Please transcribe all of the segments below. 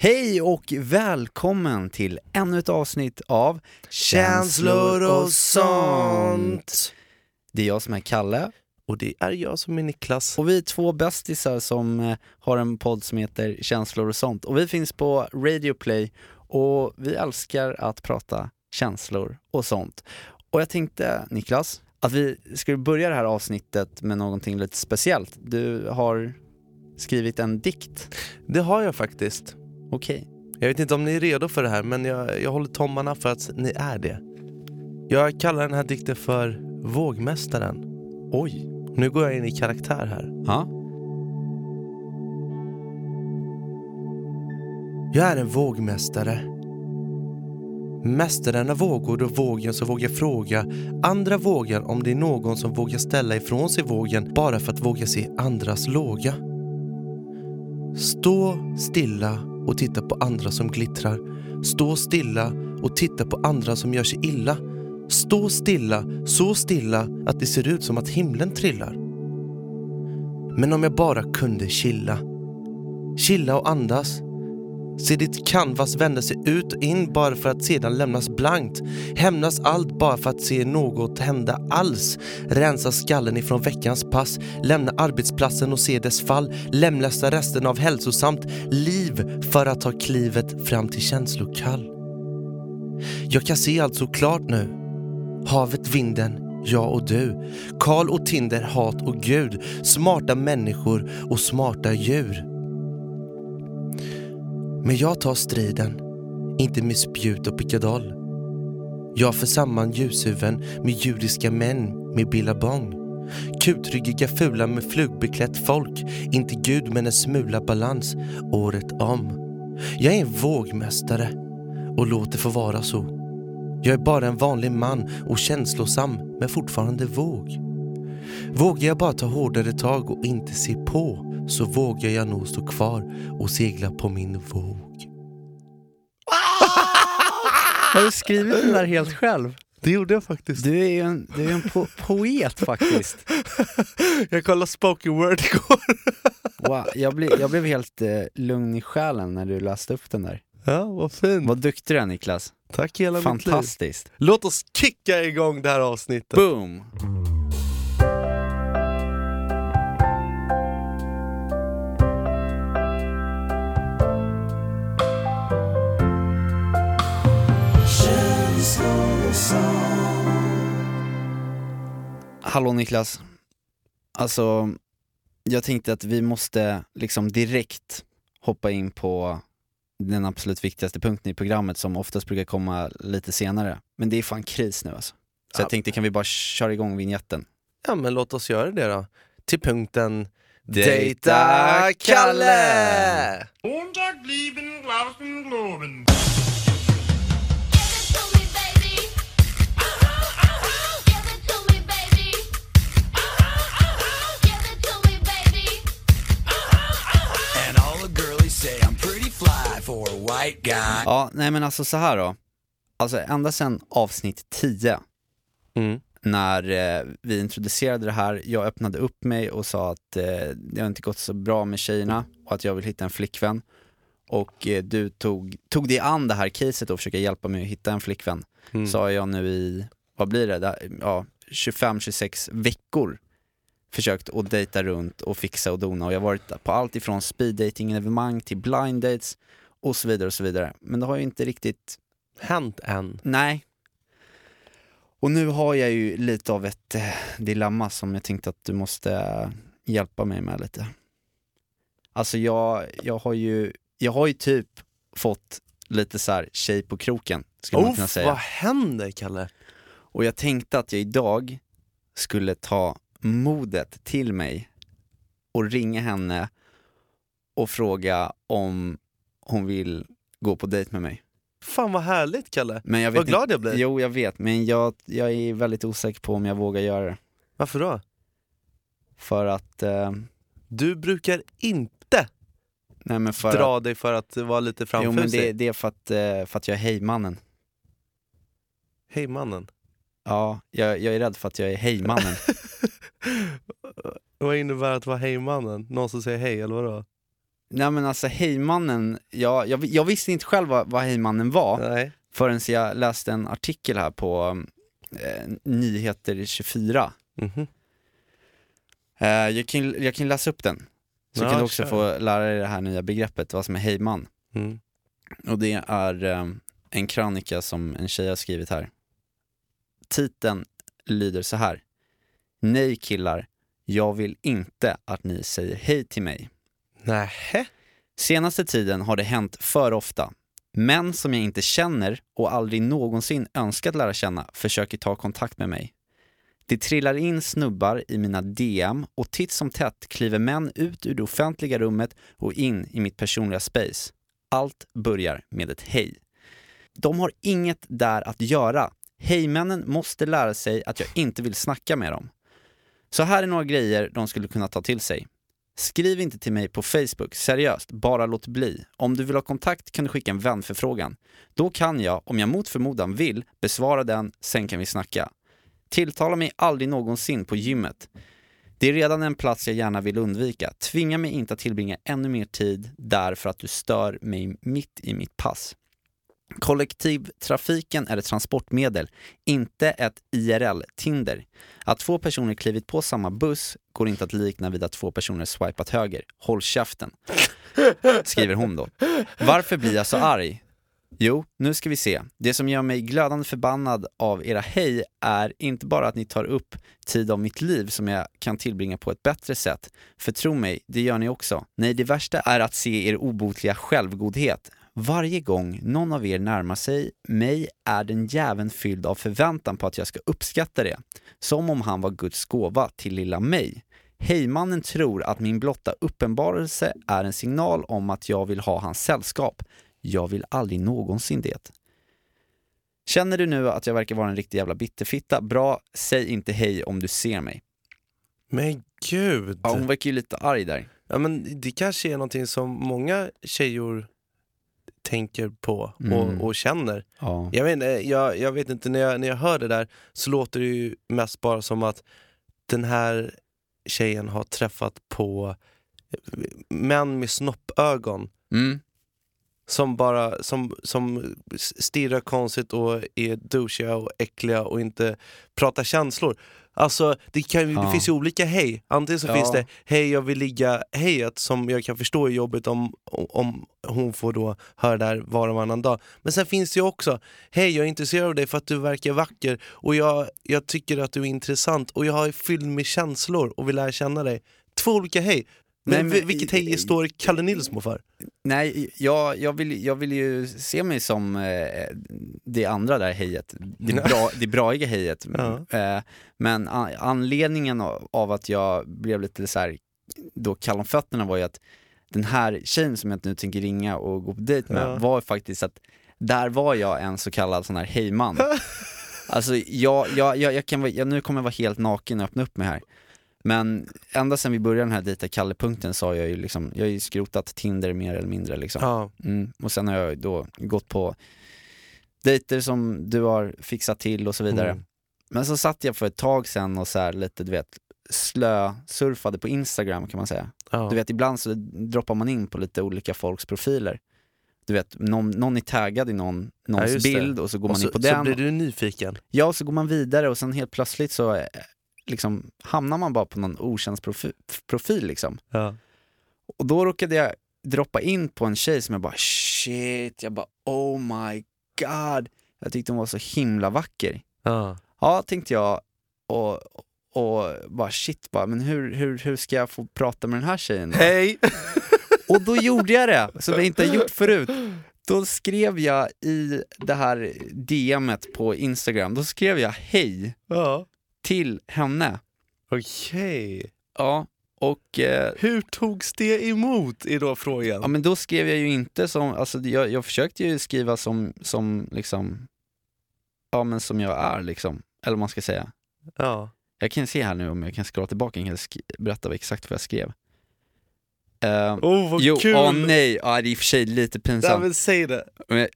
Hej och välkommen till ännu ett avsnitt av Känslor och sånt. Det är jag som är Kalle Och det är jag som är Niklas. och vi är två bästisar som eh, har en podd som heter Känslor och sånt. Och vi finns på Radio Play och vi älskar att prata känslor och sånt. Och jag tänkte, Niklas, att vi skulle börja det här avsnittet med någonting lite speciellt. Du har skrivit en dikt. Det har jag faktiskt. Okej. Jag vet inte om ni är redo för det här, men jag, jag håller tummarna för att ni är det. Jag kallar den här dikten för Vågmästaren. Oj. Nu går jag in i karaktär här. Ja. Jag är en vågmästare. Mästaren av vågor och vågen som vågar fråga andra vågar om det är någon som vågar ställa ifrån sig vågen bara för att våga se andras låga. Stå stilla och titta på andra som glittrar. Stå stilla och titta på andra som gör sig illa. Stå stilla, så stilla att det ser ut som att himlen trillar. Men om jag bara kunde chilla. Chilla och andas. Se ditt canvas vända sig ut och in bara för att sedan lämnas blankt. Hämnas allt bara för att se något hända alls. Rensa skallen ifrån veckans pass. Lämna arbetsplatsen och se dess fall. Lemlästa resten av hälsosamt liv för att ta klivet fram till känslokall. Jag kan se allt så klart nu. Havet, vinden, jag och du. Karl och Tinder, hat och Gud. Smarta människor och smarta djur. Men jag tar striden, inte med spjut och pickadoll. Jag för samman ljushuvuden med judiska män med billabong. Kutryggiga fula med flugbeklätt folk, inte Gud men en smula balans året om. Jag är en vågmästare och låt det få vara så. Jag är bara en vanlig man och känslosam men fortfarande våg. Vågar jag bara ta hårdare tag och inte se på så vågar jag nog stå kvar och segla på min våg. Har du skrivit den där helt själv? Det gjorde jag faktiskt. Du är ju en, du är en po poet faktiskt. Jag kollade spoken word igår. Wow, jag, blev, jag blev helt eh, lugn i själen när du läste upp den där. Ja, vad fint. Vad duktig du är Niklas. Tack hela mitt liv. Fantastiskt. Låt oss kicka igång det här avsnittet. Boom! Hallå Niklas. Alltså, jag tänkte att vi måste liksom direkt hoppa in på den absolut viktigaste punkten i programmet som oftast brukar komma lite senare. Men det är fan kris nu alltså. Så Ja. jag tänkte, kan vi bara köra igång vignetten? Ja, men låt oss göra det då. Till punkten Dejta Kalle! Montag blieben Glauben globen. For a white guy. Ja, nej men alltså så här då. Alltså ända sedan avsnitt 10, Mm. när eh, vi introducerade det här, jag öppnade upp mig och sa att eh, det har inte gått så bra med tjejerna och att jag vill hitta en flickvän. Och eh, du tog, tog dig an det här caset och försöka hjälpa mig att hitta en flickvän. Mm. Har jag nu i, vad blir det, Där- ja, 25-26 veckor försökt att dejta runt och fixa och dona och jag har varit på allt ifrån speeddating-evenemang till blind dates och så vidare och så vidare. Men det har ju inte riktigt Hänt än. Nej. Och nu har jag ju lite av ett eh, dilemma som jag tänkte att du måste eh, hjälpa mig med lite. Alltså jag, jag har ju, jag har ju typ fått lite så här tjej på kroken, skulle man kunna Uff, säga. vad händer Kalle? Och jag tänkte att jag idag skulle ta modet till mig och ringa henne och fråga om hon vill gå på dejt med mig. Fan vad härligt Kalle. Men jag vet Vad glad inte, jag blir. Jo, jag vet, men jag, jag är väldigt osäker på om jag vågar göra det. Varför då? För att, eh, Du brukar inte nej men för dra att, dig för att vara lite jo framfusig. men det, det är för att, eh, för att jag är hejmannen. Hej mannen. Ja, jag, jag är rädd för att jag är hejmannen. Vad innebär att vara hejmannen? Någon som säger hej eller vadå? Nej men alltså Hejmannen, jag, jag, jag visste inte själv vad, vad Hejmannen var Nej. förrän jag läste en artikel här på eh, Nyheter 24. Mhm. Eh, jag, kan, jag kan läsa upp den, så Ja, kan du också kör. få lära dig det här nya begreppet, vad som är hejman. Mm. Och det är eh, en krönika som en tjej har skrivit här. Titeln lyder så här. Nej killar, jag vill inte att ni säger hej till mig. Nähä? Senaste tiden har det hänt för ofta. Män som jag inte känner och aldrig någonsin önskat lära känna försöker ta kontakt med mig. Det trillar in snubbar i mina DM och titt som tätt kliver män ut ur det offentliga rummet och in i mitt personliga space. Allt börjar med ett hej. De har inget där att göra. Hejmännen måste lära sig att jag inte vill snacka med dem. Så här är några grejer de skulle kunna ta till sig. Skriv inte till mig på Facebook, seriöst, bara låt bli. Om du vill ha kontakt kan du skicka en vänförfrågan. Då kan jag, om jag mot förmodan vill, besvara den, sen kan vi snacka. Tilltala mig aldrig någonsin på gymmet. Det är redan en plats jag gärna vill undvika. Tvinga mig inte att tillbringa ännu mer tid där för att du stör mig mitt i mitt pass. Kollektivtrafiken är ett transportmedel, inte ett IRL-Tinder. Att två personer klivit på samma buss går inte att likna vid att två personer swipat höger. Håll käften. Skriver hon då. Varför blir jag så arg? Jo, nu ska vi se. Det som gör mig glödande förbannad av era hej är inte bara att ni tar upp tid av mitt liv som jag kan tillbringa på ett bättre sätt. För tro mig, det gör ni också. Nej, det värsta är att se er obotliga självgodhet. Varje gång någon av er närmar sig mig är den jäveln fylld av förväntan på att jag ska uppskatta det. Som om han var Guds gåva till lilla mig. Hejmannen tror att min blotta uppenbarelse är en signal om att jag vill ha hans sällskap. Jag vill aldrig någonsin det. Känner du nu att jag verkar vara en riktig jävla bitterfitta? Bra, säg inte hej om du ser mig. Men gud. Ja, hon verkar ju lite arg där. Ja, men det kanske är någonting som många tjejor tänker på Mm. och, och känner. Ja. Jag vet, jag, jag vet inte, när jag, när jag hör det där så låter det ju mest bara som att den här tjejen har träffat på män med snoppögon Mm. som bara som, som stirrar konstigt och är douchiga och äckliga och inte pratar känslor. Alltså det, kan, ju- det Ja. finns ju olika hej. Antingen så Ja. finns det hej jag vill ligga hejet som jag kan förstå är jobbigt om, om hon får då höra det här var och varannan dag. Men sen finns det ju också hej jag är intresserad av dig för att du verkar vacker och jag, jag tycker att du är intressant och jag är fylld med känslor och vill lära känna dig. Två olika hej. Men, Nej, men- vilket hej står Kalle Nilsmo för? Nej, jag, jag, vill, jag vill ju se mig som eh, det andra där hejet, det, bra, det braiga hejet. Ja. Eh, men anledningen av, av att jag blev lite så här, då kall om fötterna var ju att den här tjejen som jag nu tänker ringa och gå på dejt med Ja. var faktiskt att där var jag en så kallad sån här hejman. Alltså jag, jag, jag, jag kan, jag, nu kommer jag vara helt naken och öppna upp mig här. Men ända sedan vi började den här dejta Kalle-punkten så har jag ju liksom, jag har ju skrotat Tinder mer eller mindre liksom. Ja. Mm. Och sen har jag då gått på dejter som du har fixat till och så vidare. Mm. Men så satt jag för ett tag sen och så här lite, du vet, slö surfade på Instagram kan man säga. Ja. Du vet, ibland så droppar man in på lite olika folks profiler. Du vet, någon, någon är taggad i någon, någons det. bild och så går Och man så, in på så den. blir du nyfiken. Ja, och så går man vidare och sen helt plötsligt så eh, liksom, hamnar man bara på någon okänd profi- profil liksom. Ja. Och då råkade jag droppa in på en tjej som jag bara shit, jag bara oh my god. Jag tyckte hon var så himla vacker. Ja. Ja, tänkte jag och, och bara shit, bara, men hur, hur, hur ska jag få prata med den här tjejen då? Hej! Och då gjorde jag det, som jag inte har gjort förut. Då skrev jag i det här DMet på Instagram, då skrev jag hej Ja. Till henne. Okej. Ja, och eh, Hur togs det emot är då frågan. Ja men då skrev jag ju inte som, alltså jag, jag försökte ju skriva som, som liksom, ja men som jag är liksom, eller vad man ska säga. Ja. Jag kan se här nu om jag kan scrolla tillbaka, jag kan sk- berätta exakt vad jag skrev. Uh, Oh vad jo, kul! åh nej, ja, det är i och för sig lite Nej, pinsamt. men säg det.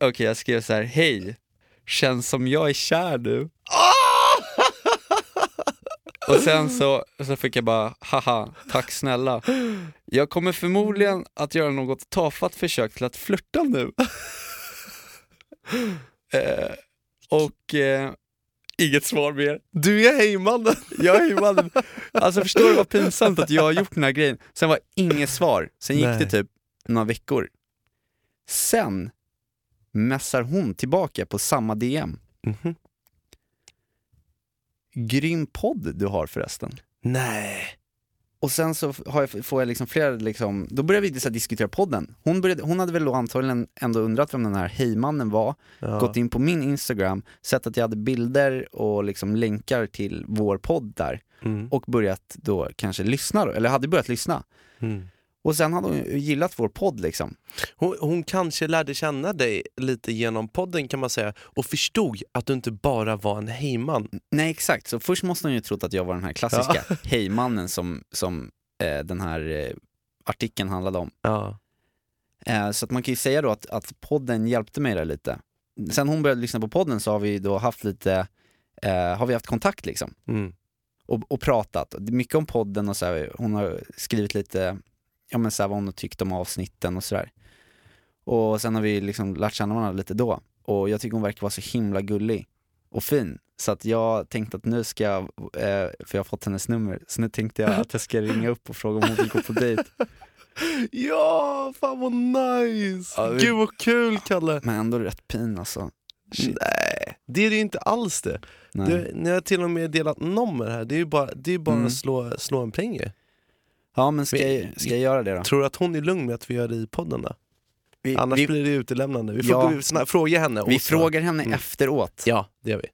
Okej, jag skrev så här: hej, känns som jag är kär nu. Och sen så, så fick jag bara, haha, tack snälla. Jag kommer förmodligen att göra något tafatt försök till att flirta nu. eh, och eh, inget svar mer. Du är hejmannen! Jag är ju mannen. Alltså förstår du vad pinsamt att jag har gjort den här grejen? Sen var inget svar, sen gick Nej. det typ några veckor. Sen messar hon tillbaka på samma DM. Mhm. Grym podd du har förresten. Nej. Och sen så jag, får jag liksom flera, liksom, då börjar vi så här diskutera podden. Hon, började, hon hade väl då antagligen ändå undrat vem den här hejmannen var, Ja. gått in på min Instagram, sett att jag hade bilder och liksom länkar till vår podd där Mm. och börjat då kanske lyssna, då, eller hade börjat lyssna. Mm. Och sen hade hon gillat vår podd liksom. Hon, hon kanske lärde känna dig lite genom podden kan man säga och förstod att du inte bara var en hejman. Nej exakt, så först måste hon ju trott att jag var den här klassiska hejmannen som, som eh, den här eh, artikeln handlade om. Ja. Eh, så att man kan ju säga då att, att podden hjälpte mig där lite. Sen hon började lyssna på podden så har vi då haft lite, eh, har vi haft kontakt liksom. Mm. Och, och pratat. Mycket om podden och så här, hon har skrivit lite, ja men så här, vad hon har tyckt om avsnitten och sådär. Och sen har vi liksom lärt känna varandra lite då. Och jag tycker hon verkar vara så himla gullig och fin. Så att jag tänkte att nu ska jag, eh, för jag har fått hennes nummer, så nu tänkte jag att jag ska ringa upp och fråga om hon vill gå på dejt. Ja, fan vad nice! Ja, vi- Gud vad kul Kalle! Men ändå rätt pin alltså. Shit. Nej, det är det ju inte alls det. Nej. Du, ni har till och med delat nummer här, det är ju bara, det är bara Mm. att slå, slå en pling. Ja men ska Vi- jag, ska jag göra det då? Tror du att hon är lugn med att vi gör det i podden då? Vi, Annars vi, blir det utelämnande. Vi Ja. får vi sna- fråga henne. vi frågar henne Mm. efteråt Ja, det gör vi.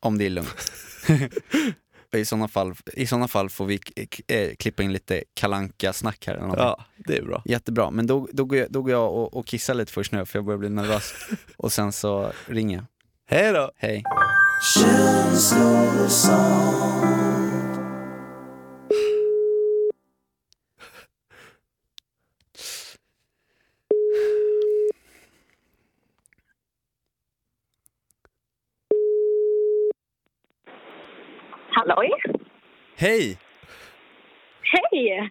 om det är lugnt. I sådana fall, i såna fall får vi eh, klippa in lite kalanka snack här eller någonting. Ja, det är bra. Jättebra, men då, då, går jag, då går jag och, och kissar lite först nu för jag börjar bli nervös. Och sen så ringer jag. Hej då! Hej. Halloj? Hej! Hej!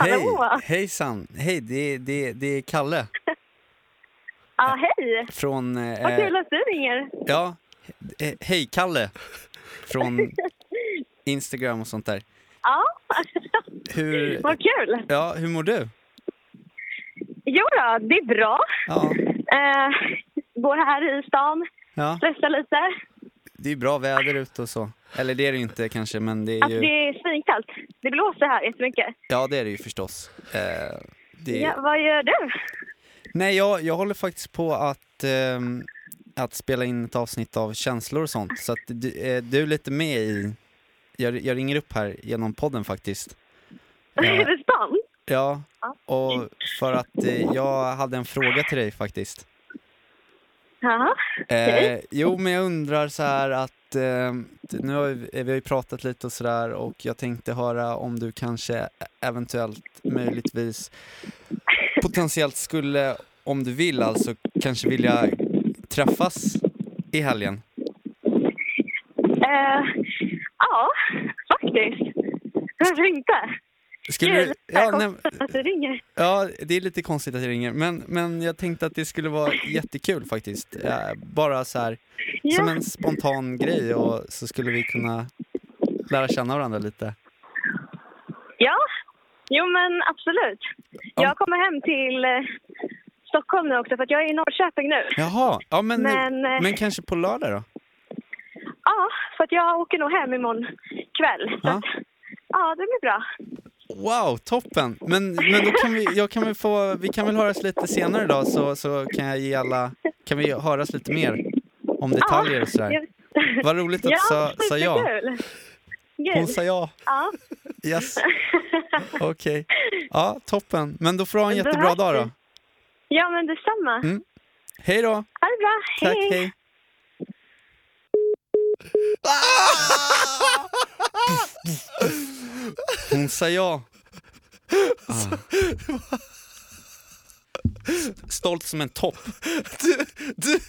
Hej! Hallå? Hejsan! Hej, det, det, det är Kalle Ja, hej! från... Eh, Vad kul att du ringer. Ja, eh, hej Kalle från Instagram och sånt där. Ja, Hur, vad kul. ja, hur mår du? Jo då, det är bra. Ja, Eh, bor här i stan, ja, stressar lite. Det är bra väder ute och så. Eller det är det ju inte kanske, men det är Alltså, ju... det är svinkallt. Det blåser här jättemycket. Ja, det är det ju förstås. Eh, det... Ja, vad gör du? Nej, jag, jag håller faktiskt på att, ehm, att spela in ett avsnitt av känslor och sånt. Så att du, eh, du är lite med i... Jag, jag ringer upp här genom podden faktiskt. Eh, Är det stan? ja, Ja. och för att eh, jag hade en fråga till dig faktiskt. Eh, jo, men jag undrar så här att eh, nu har vi, vi har ju pratat lite och sådär och jag tänkte höra om du kanske eventuellt möjligtvis potentiellt skulle, om du vill alltså, kanske vilja träffas i helgen. Eh, ja, faktiskt. Varför inte? Skulle Kul. du, ja, nej, att du ringer. ja, det är lite konstigt att jag ringer, men, men jag tänkte att det skulle vara jättekul faktiskt. Eh, bara så här, som Ja. en spontan grej och så skulle vi kunna lära känna varandra lite. Ja, jo men absolut. Ja. Jag kommer hem till eh, Stockholm nu också för jag är i Norrköping nu. Jaha, ja men, Men, eh, men kanske på lördag då? Ja, för att jag åker nog hem imorgon kväll. Så Ja. att, ja, det blir bra. Wow, toppen! Men, men då kan vi, jag kan väl få, vi kan väl höras lite senare idag så, så kan jag ge alla, kan vi höras lite mer om detaljer och sådär. Vad roligt att du sa, sa ja. Hon sa ja, Ja. yes, okej. Ja, toppen. Men då får du ha en jättebra dag då. ja, men detsamma. Mm. Hej då! Ha det bra. Tack, hej! Hon sa ja. Ah. Stolt som en topp. Du, du,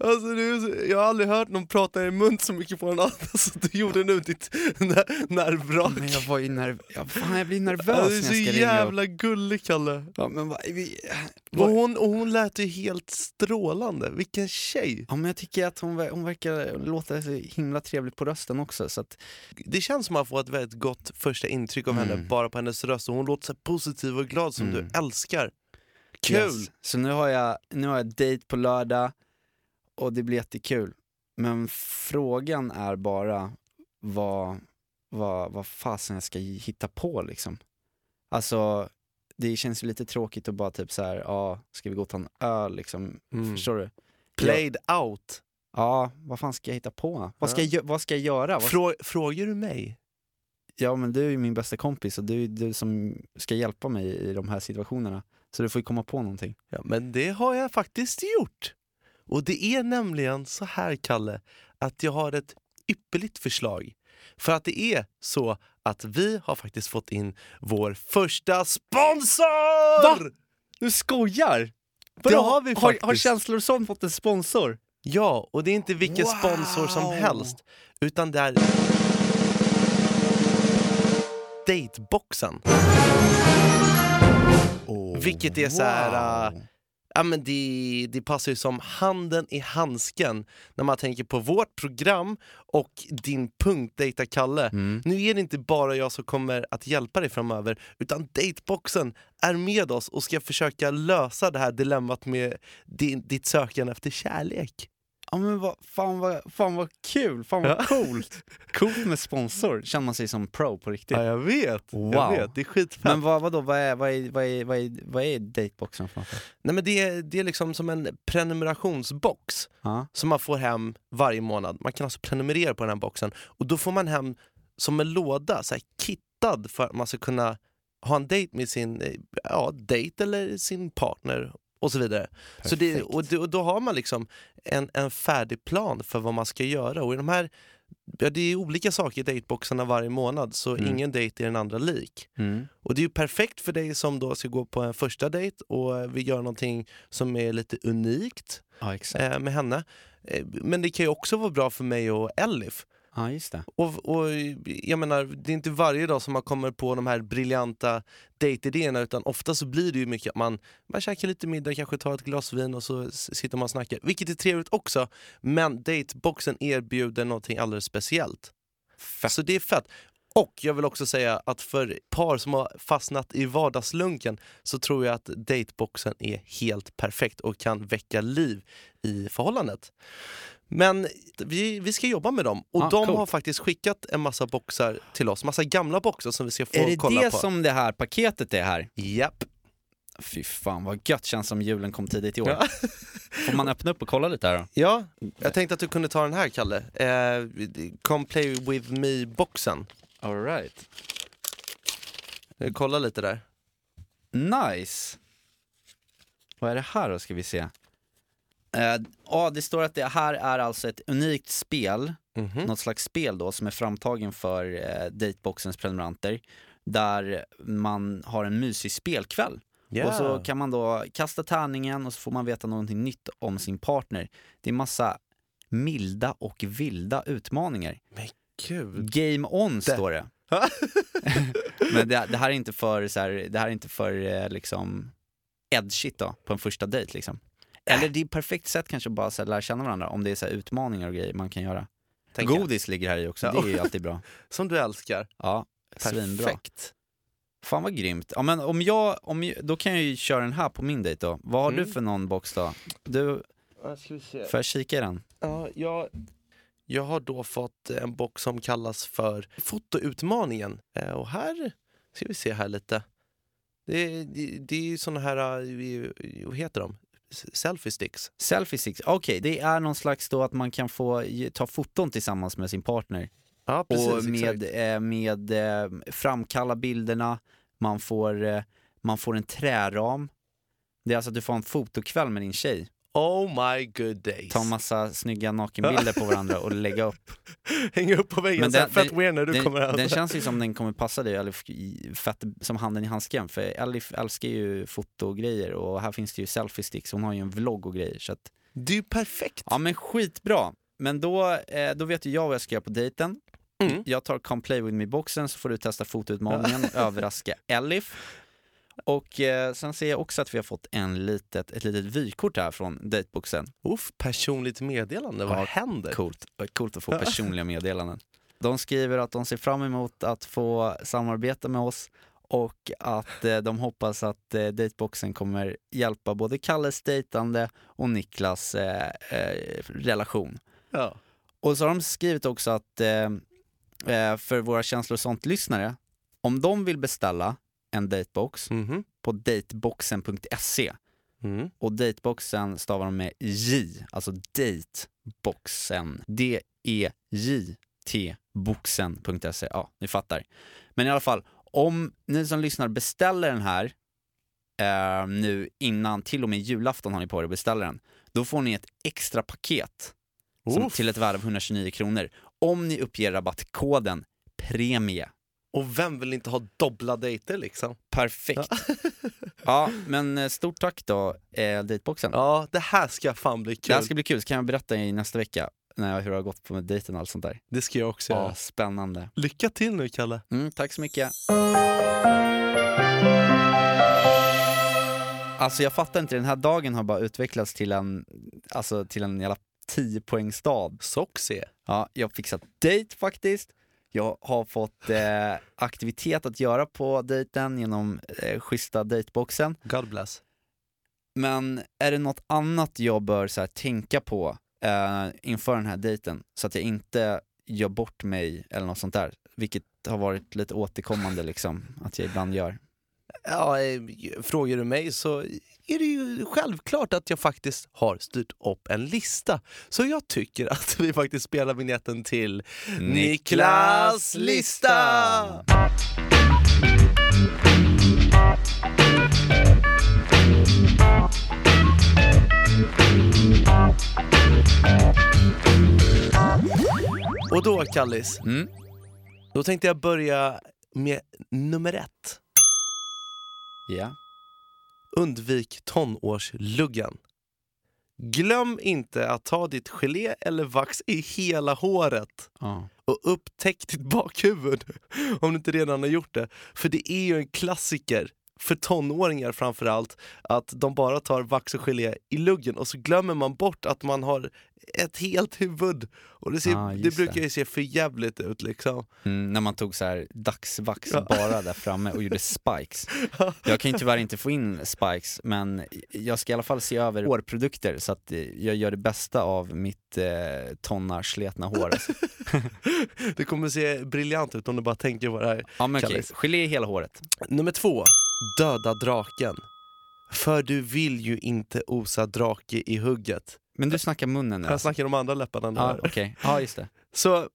alltså du, är så- jag har aldrig hört någon prata i mun så mycket på en annan som du gjorde nu, ditt ner- nervvrak. Men jag var ju nerv... Ja, fan, jag blir nervös du är när så jag ska ringa upp. jävla gullig Kalle. Ja, men vad, vi, Och vad, hon, och hon lät ju helt strålande, vilken tjej! ja, men jag tycker att hon, hon verkar låta så himla trevlig på rösten också. Så att, Det känns som att man får ett väldigt gott första intryck av henne Mm. bara på hennes röst och hon låter så positiv och glad som Mm. du älskar. Kul! Yes. Så nu har, jag, nu har jag dejt på lördag och det blir jättekul. Men frågan är bara vad, vad, vad fasen jag ska hitta på liksom. Alltså, det känns ju lite tråkigt att bara typ så här, ja, ska vi gå och ta en öl liksom? Mm. Förstår du? Played out. Ja, vad fan ska jag hitta på? Vad ska, Ja. jag, vad ska jag göra? Frå, frågar du mig? ja men du är ju min bästa kompis och du är du som ska hjälpa mig i de här situationerna. Så du får ju komma på någonting. Ja, men det har jag faktiskt gjort. Och det är nämligen så här, Kalle, att jag har ett ypperligt förslag. För att det är så att vi har faktiskt fått in vår första sponsor! Va? Du skojar? Det har vi har, faktiskt. har Känslor och sånt fått en sponsor? Ja, och det är inte vilken Wow! sponsor som helst, utan det är Dateboxen. Vilket är så här, äh, Ja, men det, det passar ju som handen i handsken när man tänker på vårt program och din punkt Dejta Kalle. Mm. Nu är det inte bara jag som kommer att hjälpa dig framöver utan Dateboxen är med oss och ska försöka lösa det här dilemmat med din, ditt sökande efter kärlek. Ja men vad, fan, vad, fan vad kul, fan vad Ja. coolt. Coolt med sponsor, känner man sig som pro på riktigt. Ja, jag vet. Wow. Jag vet. Det är skitfett. Men vad, vadå, vad är, vad är, vad är, vad är, vad är dateboxen för något? Nej, men det, är, det är liksom som en prenumerationsbox Ja. som man får hem varje månad. Man kan alltså prenumerera på den här boxen och då får man hem som en låda, så här kittad för att man ska kunna ha en dejt med sin eh, ja, dejt eller sin partner och så vidare. Så det, och, det, och då har man liksom en, en färdig plan för vad man ska göra. Och i de här, ja, det är olika saker i dejtboxarna varje månad så Mm. ingen dejt är den andra lik. Mm. Och det är ju perfekt för dig som då ska gå på en första dejt och vill göra någonting som är lite unikt Ja eh, med henne. Eh, Men det kan ju också vara bra för mig och Elif. Ja just det. Och, och jag menar, det är inte varje dag som man kommer på de här briljanta dejtidéerna utan ofta så blir det ju mycket att man, man käkar lite middag, kanske tar ett glas vin och så sitter man och snackar. Vilket är trevligt också, men dateboxen erbjuder någonting alldeles speciellt. Så det är fett. Och jag vill också säga att för par som har fastnat i vardagslunken så tror jag att dateboxen är helt perfekt och kan väcka liv i förhållandet. Men vi, vi ska jobba med dem och Ja, de coolt. har faktiskt skickat en massa boxar till oss, massa gamla boxar som vi ska få Är det kolla det på. som det här paketet är här? Japp. Fy fan vad gött känns som julen kom tidigt i år. Ja. Får man öppna upp och kolla lite här då? Ja, jag tänkte att du kunde ta den här Kalle. Eh, Come play with me-boxen. All right. Eh, Kolla lite där. Nice! Vad är det här då ska vi se? Eh, Ja, det står att det här är alltså ett unikt spel, Mhm. något slags spel då som är framtagen för eh, Dateboxens prenumeranter. Där man har en mysig spelkväll. Och så kan man då kasta tärningen och så får man veta någonting nytt om sin partner. Det är massa milda och vilda utmaningar. Gud. Game on står det. Men det, det här är inte för, så här, det här är inte för eh, liksom edgigt då, på en första dejt liksom. Eller det är ett perfekt sätt kanske bara så här, lära känna varandra om det är så här, utmaningar och grejer man kan göra. tänker. Godis ligger här i också, det är ju alltid bra. Som du älskar. Ja, svinbra. Perfekt. Fan vad grymt. Ja men om jag, om jag, då kan jag ju köra den här på min dejt då. Vad har Mm. du för någon box då? Du, får jag kika i den? Ja, jag, jag har då fått en box som kallas för fotoutmaningen. Eh, och här ska vi se här lite. Det, det, det är ju såna här, eh, vad heter de? Selfie sticks. Selfie sticks, okej det är någon slags då att man kan få ta foton tillsammans med sin partner. Ja, precis. och med, eh, med eh, framkalla bilderna, man får, eh, man får en träram. Det är alltså att du får en fotokväll med din tjej Oh my good days. ta massa snygga nakenbilder på varandra och lägga upp. Hänga upp på väggen, Men den- fett den- weird när du Den, kommer hem. den känns ju som den kommer passa dig Elif i- fett som handen i handsken för Elif älskar ju fotogrejer och här finns det ju selfie sticks, hon har ju en vlogg och grejer så att, Det är ju perfekt. ja men skitbra. Men då, eh, då vet ju jag vad jag ska göra på dejten. Mm. Jag tar Come Play With Me-boxen så får du testa fotoutmaningen, överraska Elif. Och eh, sen ser jag också att vi har fått en litet, ett litet vykort här från dateboxen. Uff, personligt meddelande, vad Ja, händer? Coolt. Coolt att få personliga meddelanden. De skriver att de ser fram emot att få samarbeta med oss och att eh, de hoppas att eh, dateboxen kommer hjälpa både Kalles dejtande och Niklas eh, eh, relation. Ja. Och så har de skrivit också att eh, eh, för våra känslor och sånt-lyssnare, om de vill beställa en datebox Mhm. på dateboxen.se Mm. och dateboxen stavar de med J, alltså dateboxen. D-E-J-T boxen.se. Ja, ni fattar. Men i alla fall, om ni som lyssnar beställer den här eh, nu innan, till och med julafton har ni på er att beställa den, då får ni ett extra paket som, till ett värde av 129 kronor om ni uppger rabattkoden PREMIE. Och vem vill inte ha dubbla dejter liksom? Perfekt. Ja, men eh, stort tack då, eh, Dateboxen. Ja, det här ska fan bli Det kul. här ska bli kul, så kan jag berätta i nästa vecka när jag, hur det har gått på med dejten och allt sånt där. Det ska jag också Ja, göra. spännande. Lycka till nu Kalle. Mm, tack så mycket. Alltså jag fattar inte, den här dagen har bara utvecklats till en, alltså till en jävla 10 poängstad. Soxie. Ja, jag fixat dejt faktiskt. Jag har fått eh, aktivitet att göra på dejten genom eh, schyssta dejtboxen. God bless. Men är det något annat jag bör så här, tänka på eh, inför den här dejten så att jag inte gör bort mig eller något sånt där? Vilket har varit lite återkommande liksom, att jag ibland gör. Ja, eh, frågar du mig så är det ju självklart att jag faktiskt har styrt upp en lista. Så jag tycker att vi faktiskt spelar vignetten till Niklas lista! Och då Kallis, Mm. då tänkte jag börja med nummer ett. Ja. Undvik tonårsluggen. Glöm inte att ta ditt gelé eller vax i hela håret Ja. och upptäck ditt bakhuvud om du inte redan har gjort det. För det är ju en klassiker för tonåringar framförallt att de bara tar vax och gelé i luggen och så glömmer man bort att man har ett helt huvud. Och det, ser, Ah, det brukar det. ju se för jävligt ut liksom. Mm, när man tog så här dagsvax Ja. bara där framme och gjorde spikes. Jag kan ju tyvärr inte få in spikes, men jag ska i alla fall se över hårprodukter så att eh, jag gör det bästa av mitt eh, tonnarsletna hår. Alltså. Det kommer se briljant ut om du bara tänker på det här. Ja men okej, Kallis. gelé i hela håret. Nummer två, döda draken. För du vill ju inte osa drake i hugget. Men du snackar munnen nu Jag alltså. snackar om andra läpparna nu. Ja här. okej, ja just det. Så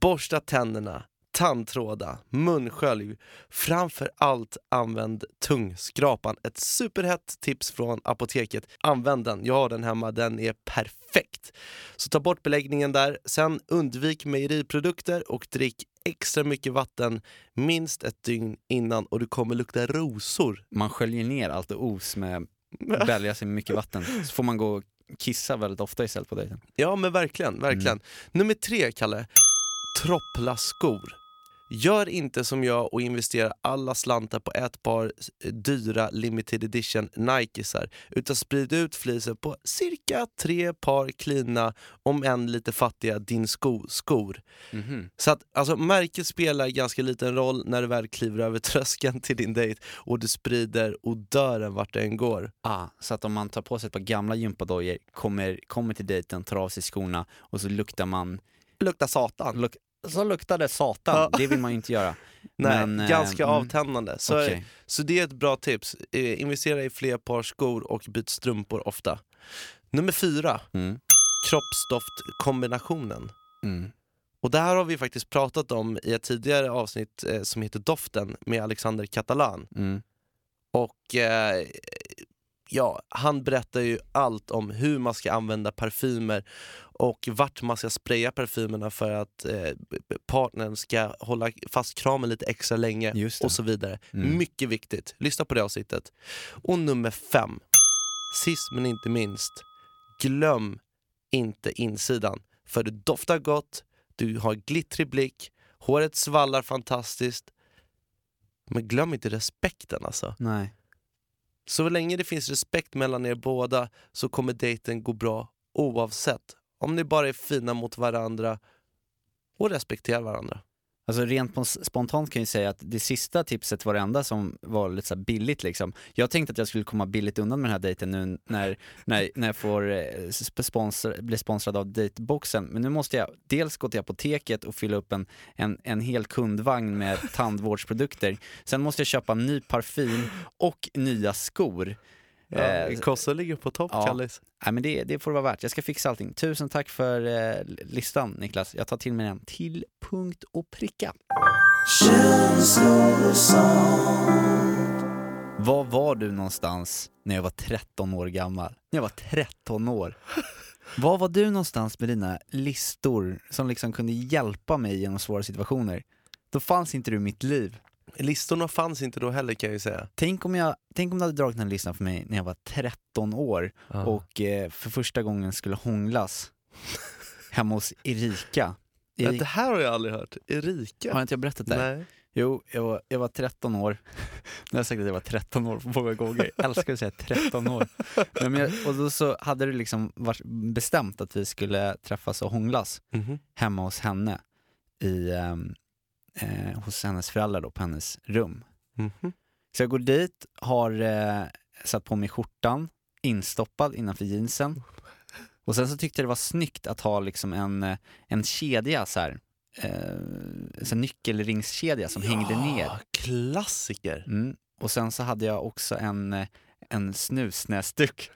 borsta tänderna, tandtråda, munskölj. Framför allt använd tungskrapan. Ett superhett tips från apoteket. Använd den, jag har den hemma, den är perfekt. Så ta bort beläggningen där. Sen undvik mejeriprodukter och drick extra mycket vatten minst ett dygn innan och du kommer lukta rosor. Man sköljer ner allt os med bälja sig med mycket vatten. Så får man gå och kissa väldigt ofta istället på dejten. Ja men verkligen, verkligen. Mm. Nummer tre, Kalle. Troppla skor. Gör inte som jag och investera alla slantar på ett par dyra limited edition Nikesar utan sprid ut fliset på cirka tre par klina, om än lite fattiga, din sko skor. Mhm. Så att alltså, märket spelar ganska liten roll när du väl kliver över tröskeln till din dejt och du sprider odören vart det än går. Ah, så att om man tar på sig ett par gamla gympadojor, kommer, kommer till dejten, tar av sig skorna och så luktar man, Luktar satan. luk, så luktar det satan, Ja. det vill man ju inte göra. Nej, Men, eh, ganska mm. avtändande. Så, Okej. så det är ett bra tips. Eh, investera i fler par skor och byt strumpor ofta. Nummer fyra, Mm. kroppsdoftkombinationen. Mm. Och det här har vi faktiskt pratat om i ett tidigare avsnitt eh, som heter Doften med Alexander Catalan. Mm. Och eh, Ja, han berättar ju allt om hur man ska använda parfymer och vart man ska spraya parfymerna för att eh, partnern ska hålla fast kramen lite extra länge och så vidare. Mm. Mycket viktigt. Lyssna på det avsnittet. Och nummer fem, sist men inte minst, glöm inte insidan. För det doftar gott, du har glittrig blick, håret svallar fantastiskt. Men glöm inte respekten alltså. Nej. Så länge det finns respekt mellan er båda så kommer dejten gå bra oavsett. Om ni bara är fina mot varandra och respekterar varandra. Alltså rent spontant kan jag säga att det sista tipset var det enda som var lite så här billigt liksom. Jag tänkte att jag skulle komma billigt undan med den här dejten nu när, när, när jag får eh, sponsor, bli sponsrad av dateboxen. Men nu måste jag dels gå till apoteket och fylla upp en, en, en hel kundvagn med tandvårdsprodukter. Sen måste jag köpa ny parfym och nya skor. Eh, Kossa ligger på topp, ja. Kallis. Nej men det, det får det vara värt. Jag ska fixa allting. Tusen tack för eh, listan Niklas. Jag tar till mig den till punkt och pricka. Var var du någonstans när jag var 13 år gammal? När jag var 13 år. Var var du någonstans med dina listor som liksom kunde hjälpa mig genom svåra situationer? Då fanns inte du i mitt liv. Listorna fanns inte då heller kan jag ju säga. Tänk om, jag, tänk om du hade dragit den listan för mig när jag var 13 år Ja. och eh, för första gången skulle hånglas hemma hos Erika. Ja, Eri- det här har jag aldrig hört. Erika? Har inte jag berättat det? Nej. Jo, jag var, jag var 13 år. Nu har jag sagt att jag var 13 år många gånger. Jag älskar att säga 13 år. Nej, jag, och då så hade det liksom varit bestämt att vi skulle träffas och hånglas Mhm. hemma hos henne. I, ehm, eh, hos hennes föräldrar då, på hennes rum. Mhm. Så jag går dit, har eh, satt på mig skjortan, instoppad innanför jeansen. Och sen så tyckte jag det var snyggt att ha liksom en, eh, en kedja så här. Eh, så här nyckelringskedja som hängde ner. Ja, Klassiker. Mm. Och sen så hade jag också en, eh, en snusnäsduk.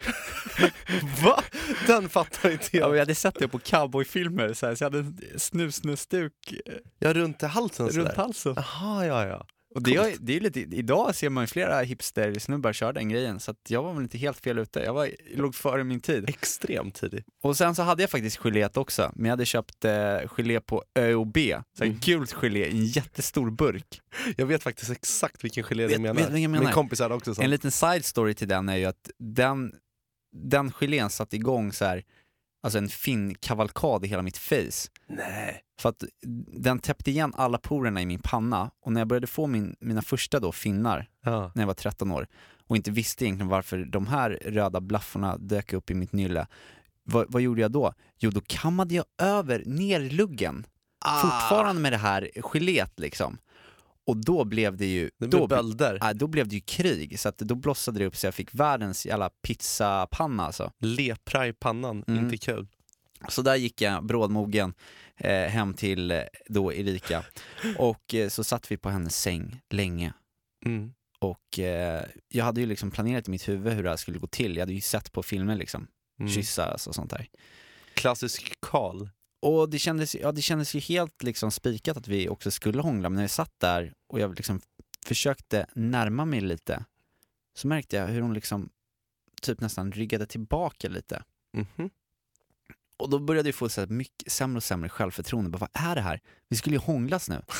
Va? Den fattar inte Ja, jag. och jag hade sett det på cowboyfilmer, så, här, så jag hade en snusnäsduk eh, Ja, runt halsen runt sådär. halsen. Jaha, ja, ja. Och det, är- det är lite, idag ser man ju flera hipster-snubbar köra den grejen, så jag var väl inte helt fel ute. Jag var, låg före min tid. Extremt tidig. Och sen så hade jag faktiskt geléet också, men jag hade köpt eh, gelé på ÖoB, så Mm. gult gelé i en jättestor burk. Jag vet faktiskt exakt vilken gelé du menar. vet jag menar? Min kompis hade också sånt. En liten side story till den är ju att den, den gelén satte igång så här, alltså en fin kavalkad i hela mitt face. Nej. För att den täppte igen alla porerna i min panna och när jag började få min, mina första då finnar Ja. när jag var 13 år och inte visste egentligen varför de här röda blafforna dök upp i mitt nylle. Vad, vad gjorde jag då? Jo, då kammade jag över ner luggen. Ah. Fortfarande med det här geléet liksom. Och då blev det ju... Det då, bölder. Nej, då blev det ju krig, så att då blossade det upp så jag fick världens jävla pizzapanna alltså. Lepra i pannan, Mm. inte kul. Så där gick jag brådmogen eh, hem till eh, då Erika och eh, så satt vi på hennes säng länge Mm. och eh, jag hade ju liksom planerat i mitt huvud hur det här skulle gå till. Jag hade ju sett på filmer liksom, Mm. kyssar alltså, och sånt där. Klassisk Karl. Och det kändes, ja, det kändes ju helt liksom spikat att vi också skulle hångla, men när jag satt där och jag liksom försökte närma mig lite så märkte jag hur hon liksom typ nästan ryggade tillbaka lite. Mhm. Och då började jag få så mycket sämre och sämre självförtroende. Bara, vad är det här? Vi skulle ju hånglas nu.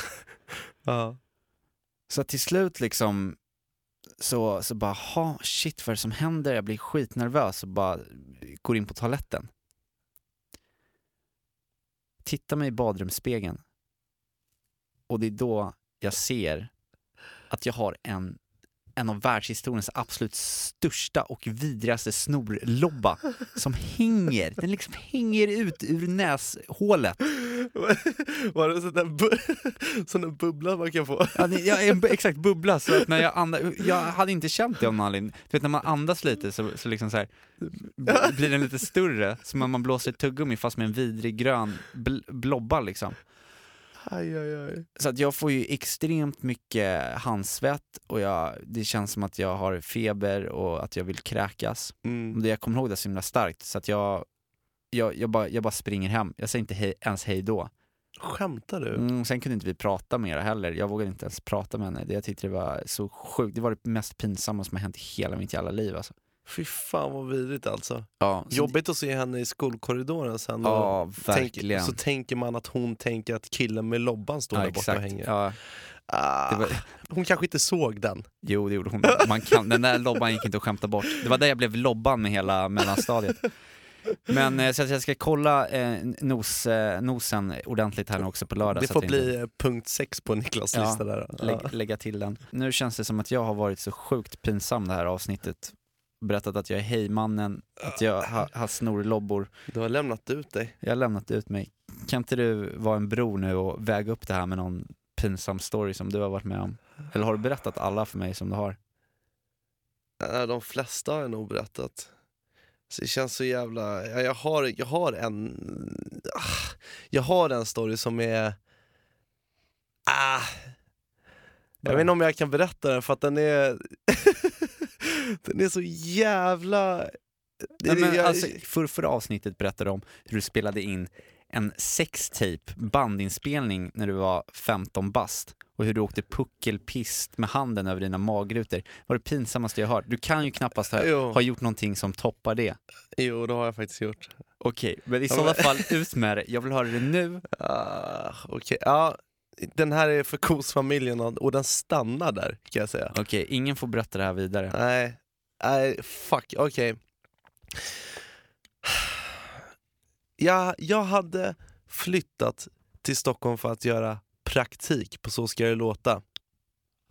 Ja. Så till slut liksom så, så bara, ha shit vad är det som händer? Jag blir skitnervös och bara går in på toaletten. Tittar mig i badrumsspegeln. Och det är då jag ser att jag har en, en av världshistoriens absolut största och vidrigaste snorlobba som hänger, den liksom hänger ut ur näshålet. Var det sån där, sån där bubbla man kan få? Ja, bu- exakt bubbla, så att när jag andas, jag hade inte känt det av någon anledning. Vet när man andas lite så, så liksom så här, blir den lite större, som om man blåser tuggummi fast med en vidrig grön bl- blobba liksom. Aj, aj, aj. Så att jag får ju extremt mycket handsvett och jag, det känns som att jag har feber och att jag vill kräkas. Mm. Det, jag kommer ihåg det så himla starkt så att jag, jag, jag, bara, jag bara springer hem, jag säger inte hej, ens hej då. Skämtar du? Mm, sen kunde inte vi prata mer heller, jag vågade inte ens prata med henne. Det, jag tyckte det var så sjukt, det var det mest pinsamma som har hänt i hela mitt jävla liv alltså. Fy fan vad vidrigt alltså. Ja, Jobbigt att se henne i skolkorridoren sen. Ja, tänk, så tänker man att hon tänker att killen med lobban står ja, där borta och hänger. Ja, Ah, var, Hon kanske inte såg den. jo, det gjorde hon. Man kan, den där lobban gick inte att skämta bort. Det var där jag blev lobban med hela mellanstadiet. Men eh, så jag ska kolla eh, nos, eh, nosen ordentligt här nu också på lördag. det får jag inte- bli eh, punkt sex på Niklas Ja, lista där. Ja. lägga till den. Nu känns det som att jag har varit så sjukt pinsam det här avsnittet. Berättat att jag är hejmannen, att jag har, har snorlobbor. Du har lämnat ut dig. Jag har lämnat ut mig. Kan inte du vara en bro nu och väga upp det här med någon pinsam story som du har varit med om? Eller har du berättat alla för mig som du har? De flesta har jag nog berättat. Så det känns så jävla... Ja, jag, har, jag har en... Ah, jag har en story som är... Ah, jag vet inte om jag kan berätta den för att den är... den är så jävla... Nej, men, jag, alltså, för, förra avsnittet berättade du om hur du spelade in en sextape bandinspelning när du var 15 bast och hur du åkte puckelpist med handen över dina magrutor. Det var det pinsammaste jag hört. Du kan ju knappast ha, Jo. ha gjort någonting som toppar det. Jo, det har jag faktiskt gjort. Okej, men i sådana fall ut med det. Jag vill höra det nu. Ah, Okej, ja. Den här är för kosfamiljen och den stannar där kan jag säga. Okej, ingen får berätta det här vidare. Nej, nej fuck, okej. Jag, jag hade flyttat till Stockholm för att göra praktik på Så ska det låta.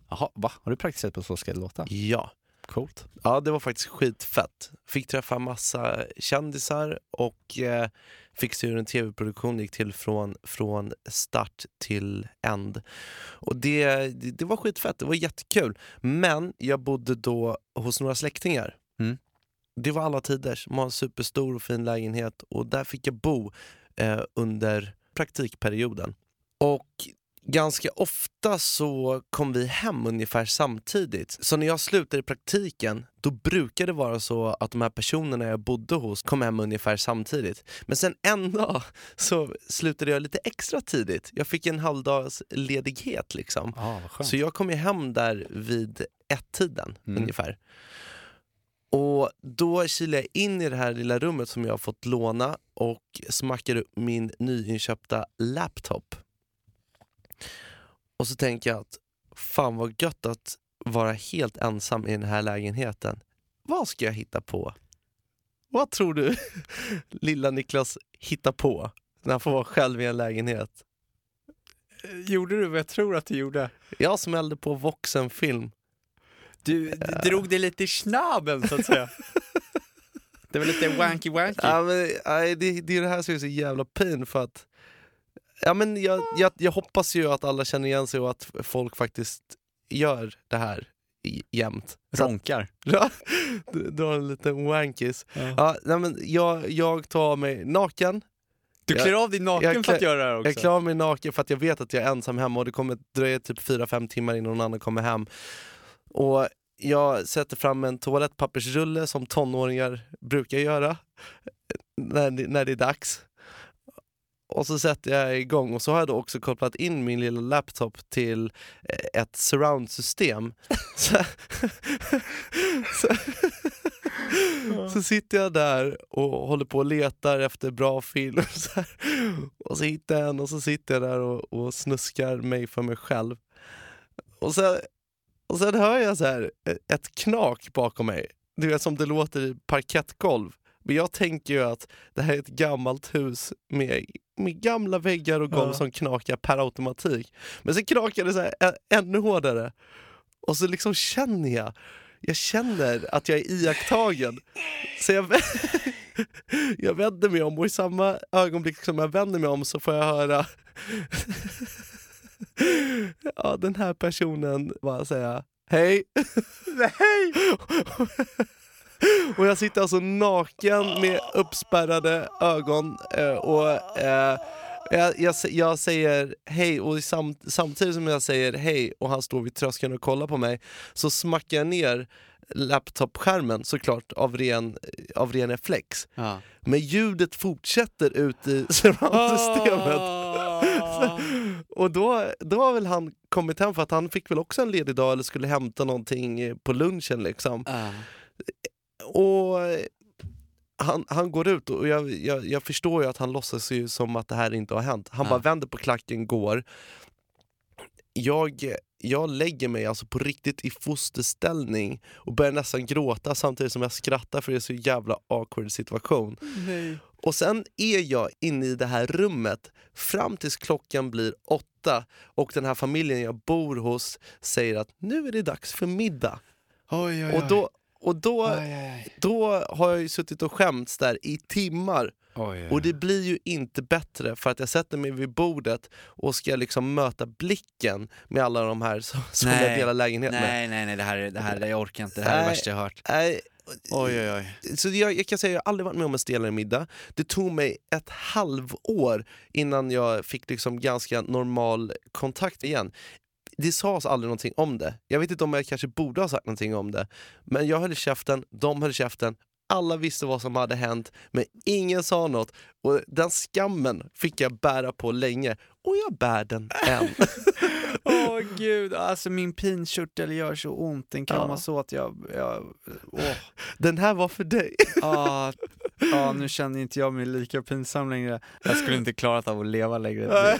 Jaha, va? Har du praktiserat på Så ska det låta? Ja. Coolt. Ja, det var faktiskt skitfett. Fick träffa massa kändisar och eh, fick se hur en tv-produktion gick till från, från start till end. Och det, det, det var skitfett, det var jättekul. Men jag bodde då hos några släktingar. Mm. Det var alla tiders. De har en superstor och fin lägenhet och där fick jag bo eh, under praktikperioden. Och ganska ofta så kom vi hem ungefär samtidigt. Så när jag slutade i praktiken, då brukade det vara så att de här personerna jag bodde hos kom hem ungefär samtidigt. Men sen en dag så slutade jag lite extra tidigt. Jag fick en halvdags ledighet liksom. Skönt. Så jag kom ju hem där vid ett-tiden Mm. ungefär. Och då kilade jag in i det här lilla rummet som jag fått låna och smackade upp min nyinköpta laptop. Och så tänker jag att fan vad gött att vara helt ensam i den här lägenheten. Vad ska jag hitta på? Vad tror du lilla Niklas hittar på när han får vara själv i en lägenhet? Gjorde du vad jag tror att du gjorde? Jag smällde på Voxenfilm. Du drog det lite i snabben så att säga. Det var lite wanky wanky. Ja, men, det, det är det här som är så jävla pin för att ja, men jag, jag, jag hoppas ju att alla känner igen sig och att folk faktiskt gör det här jämt. Ronkar. Har en liten wankis. Ja. Ja, nej, men jag, jag tar mig naken, Du Jag- klär av dig naken jag för att klär- göra det här också. jag klär av mig naken för att jag vet att jag är ensam hemma och det kommer dröja typ 4-5 timmar innan någon annan kommer hem. Och jag sätter fram en toalettpappersrulle som tonåringar brukar göra när, när det är dags. Och så sätter jag igång och så har jag då också kopplat in min lilla laptop till eh, ett surround-system. så, så, så sitter jag där och håller på och letar efter bra film. Så här. Och så hittar jag en och så sitter jag där och, och snuskar mig för mig själv. Och sen, och sen hör jag så här eh, ett knak bakom mig. Du vet som det låter i parkettgolv. Men jag tänker ju att det här är ett gammalt hus med, med gamla väggar och golv Ja. som knakar per automatik. Men så knakar det så här ännu hårdare. Och så liksom känner jag, jag känner att jag är iakttagen. Så jag, jag vänder mig om och i samma ögonblick som jag vänder mig om så får jag höra ja, den här personen bara säga hej. Nej! Och jag sitter alltså naken med uppspärrade ögon eh, och eh, jag, jag, jag säger hej och sam, samtidigt som jag säger hej och han står vid tröskeln och kollar på mig så smackar jag ner laptopskärmen såklart av ren, av ren reflex. Ja. Men ljudet fortsätter ut i surroundsystemet. Ah. Och då, då har väl han kommit hem för att han fick väl också en ledig dag eller skulle hämta någonting på lunchen liksom. Ah. Och han, han går ut och jag, jag, jag förstår ju att han låtsas ju som att det här inte har hänt. Han Ja. bara vänder på klacken, går. Jag, jag lägger mig alltså på riktigt i fosterställning och börjar nästan gråta samtidigt som jag skrattar för det är så jävla awkward situation. Och sen är jag inne i det här rummet fram tills klockan blir åtta och den här familjen jag bor hos säger att nu är det dags för middag. Oj, oj, Och då, och då, Oj, oj, då har jag ju suttit och skämts där i timmar oj. och det blir ju inte bättre för att jag sätter mig vid bordet och ska liksom möta blicken med alla de här som, som jag Nej. delar lägenhet med. Nej, nej, nej, det här, är- det här, jag orkar inte. Det här är det Nej. värsta jag hört. Nej, Oj, oj, oj. Så jag, jag kan säga att jag har aldrig varit med om en stelare middag. Det tog mig ett halvår innan jag fick liksom ganska normal kontakt igen. Det sades aldrig någonting om det. Jag vet inte om jag kanske borde ha sagt någonting om det. Men jag höll käften, de höll käften. Alla visste vad som hade hänt, men ingen sa något. Och den skammen fick jag bära på länge. Och jag bär den än. Åh gud, alltså min pinkörtel gör så ont. Den kan Ja. att jag... jag åh. Den här var för dig. Ah, ah, nu känner inte jag mig lika pinsam längre. Jag skulle inte klarat av att leva längre. Det,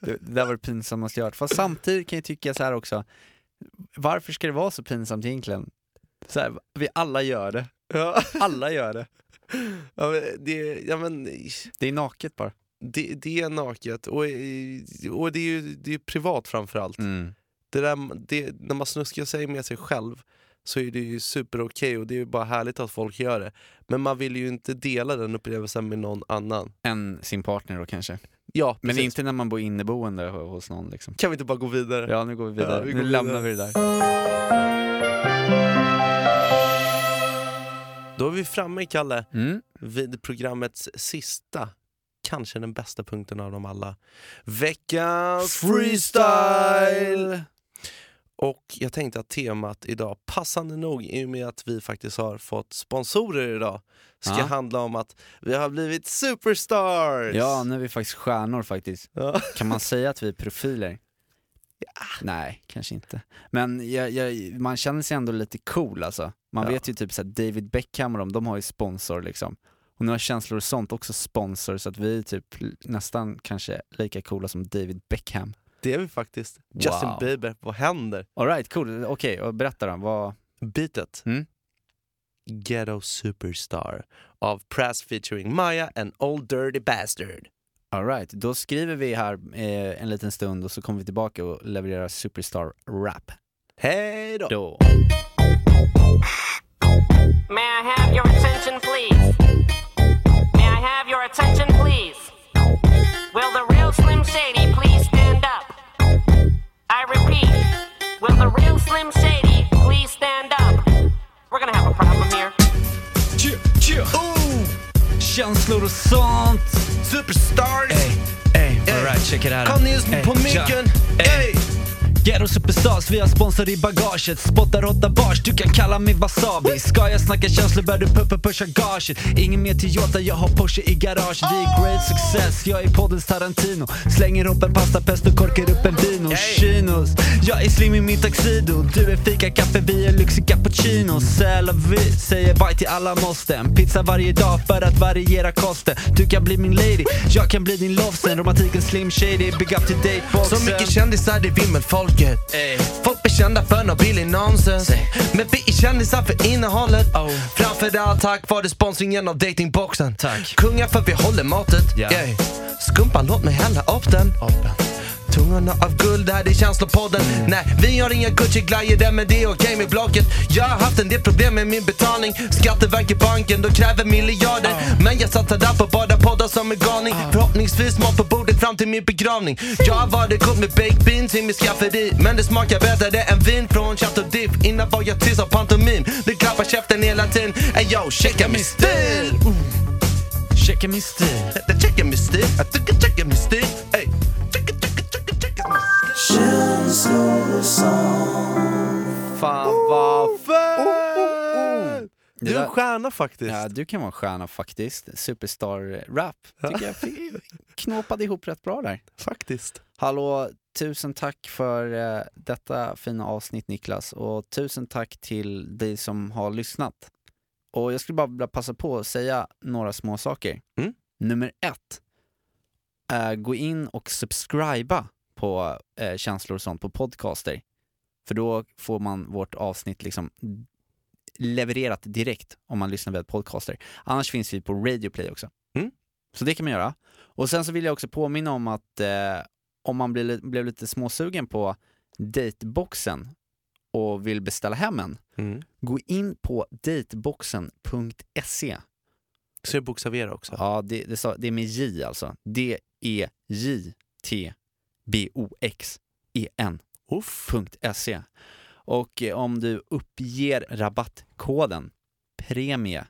det, det där var det pinsammaste jag hört. Fast samtidigt kan jag tycka så här också, varför ska det vara så pinsamt egentligen? Så här, vi alla gör det. Ja. Alla gör det. Ja, men det, ja, men, Det är naket bara. Det, det är naket och, och det är ju det är privat framförallt. Mm. Det där, det, när man snuskar sig med sig själv så är det ju super okej och det är ju bara härligt att folk gör det. Men man vill ju inte dela den upplevelsen med någon annan. Än sin partner då kanske. Ja, Men precis. inte när man bor inneboende ho- hos någon liksom. Kan vi inte bara gå vidare? Ja, nu går vi vidare. Ja, vi nu går lämnar vidare. vi det där. Då är vi framme, Kalle, Mm. vid programmets sista, kanske den bästa punkten av dem alla. Veckans freestyle! Och jag tänkte att temat idag, passande nog i och med att vi faktiskt har fått sponsorer idag, ska Ja. handla om att vi har blivit superstars! Ja, nu är vi faktiskt stjärnor faktiskt. Ja. Kan man säga att vi är profiler? Nej, kanske inte. Men jag, jag, man känner sig ändå lite cool alltså. Man Ja. vet ju typ så här, David Beckham och de, de har ju sponsor liksom. Och nu har Känslor och sånt också sponsor, så att vi är typ nästan kanske lika coola som David Beckham. Det är vi faktiskt. Justin Wow. Bieber, vad händer? Alright, cool. Okej, och berätta då. Vad... Beatet. Mm. Ghetto Superstar av Press featuring Maya and Old Dirty Bastard. Alright, då skriver vi här eh, en liten stund och så kommer vi tillbaka och levererar Superstar Rap. Hej då! Då. May I have your attention, please? May I have your attention, please? Will the real Slim Shady please stand up? I repeat, will the real Slim Shady please stand up? We're gonna have a problem here. Cheer, Känslor och sånt! Superstars! Ey, alright, check it out. Kom ner Ey, på tja. micken! Ey! Ghetto Superstars, vi har sponsor i bagaget. Spottar hotta bars, du kan kalla mig wasabi. Ska jag snacka känslor bör du puppa pusha gaget Ingen mer Toyota, jag har Porsche i garaget. Vi är great success, jag är poddens Tarantino. Slänger upp en pastapest och korkar upp en vino. Chinos, jag är slim i min tuxedo. Du är fika, kaffe, vi är lyxig cappuccino. Säl och vi säger bye till alla måste En pizza varje dag för att variera kosten. Du kan bli min lady, jag kan bli din lovesen Romantiken slim shady, big up till dateboxen Så mycket kändisar det är vimmelfolket Folk blir kända för nåt billig nonsens Men vi är kändisar för innehållet. Oh. Framförallt tack vare sponsringen av datingboxen. Tack. Kungar för vi håller måttet yeah. Skumpan låt mig hälla upp den Tungorna av guld, det här är känslopodden. Nej, vi har inga Gucci-glajjor men det är okej med blocket Jag har haft en del problem med min betalning. Skatteverket, banken, de kräver miljarder. Men jag satsar där på båda poddar som en galning. Förhoppningsvis mat på bordet fram till min begravning. Jag har varit god med baked beans i mitt skafferi Men det smakar bättre än vin från Chateau Diff Innan var jag tyst av pantomim. Du klappar käften hela tiden. Ey yo, checka min stil! Checka min stil. Checka min stil, jag tycker checka min stil Fan vad fett! Du är en stjärna faktiskt. Ja, du kan vara en stjärna faktiskt. Superstar-rap. Tycker jag knåpade ihop rätt bra där. Faktiskt. Hallå, tusen tack för eh, detta fina avsnitt Niklas och tusen tack till dig som har lyssnat. Och jag skulle bara vilja passa på att säga några små saker. Mm. Nummer ett, eh, gå in och subscriba på eh, känslor och sånt på podcaster. För då får man vårt avsnitt liksom levererat direkt om man lyssnar via podcaster. Annars finns vi på Radio Play också. Mm. Så det kan man göra. Och sen så vill jag också påminna om att eh, om man blev, blev lite småsugen på dateboxen och vill beställa hem en, Mm. gå in på dateboxen.se. Så det bokstavera också. Ja, det, det, det är med J alltså. D-E-J-T-B-O-X-E-N Uff. .se. Och eh, om du uppger rabattkoden PREMIE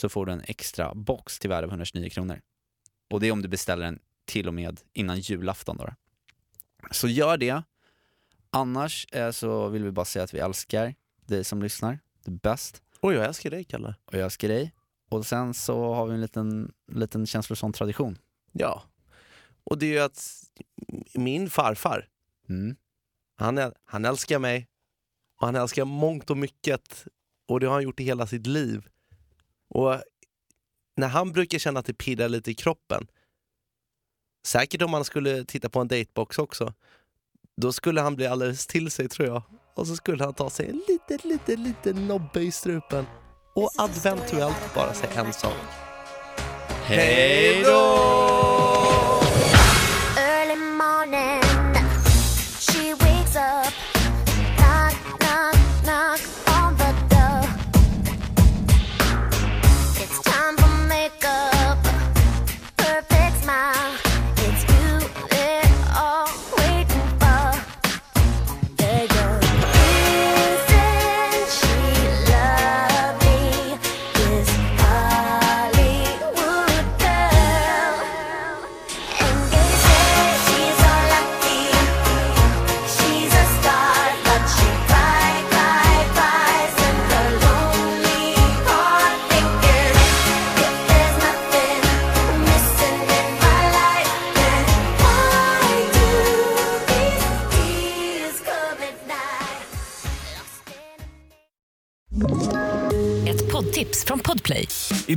så får du en extra box till värde av 129 kronor. Och det är om du beställer den till och med innan julafton. Då. Så gör det. Annars eh, så vill vi bara säga att vi älskar dig som lyssnar. Du är bäst. Oj, jag älskar dig Kalle. Och jag älskar dig. Och sen så har vi en liten, liten känslosam tradition. Ja. Och det är ju att min farfar, Mm. han, han älskar mig och han älskar mångt och mycket och det har han gjort i hela sitt liv. Och när han brukar känna att det pirrar lite i kroppen, säkert om han skulle titta på en datebox också, då skulle han bli alldeles till sig tror jag. Och så skulle han ta sig en liten, liten, liten nobbe i strupen och adventuellt bara säga en sak. Hej då! Up,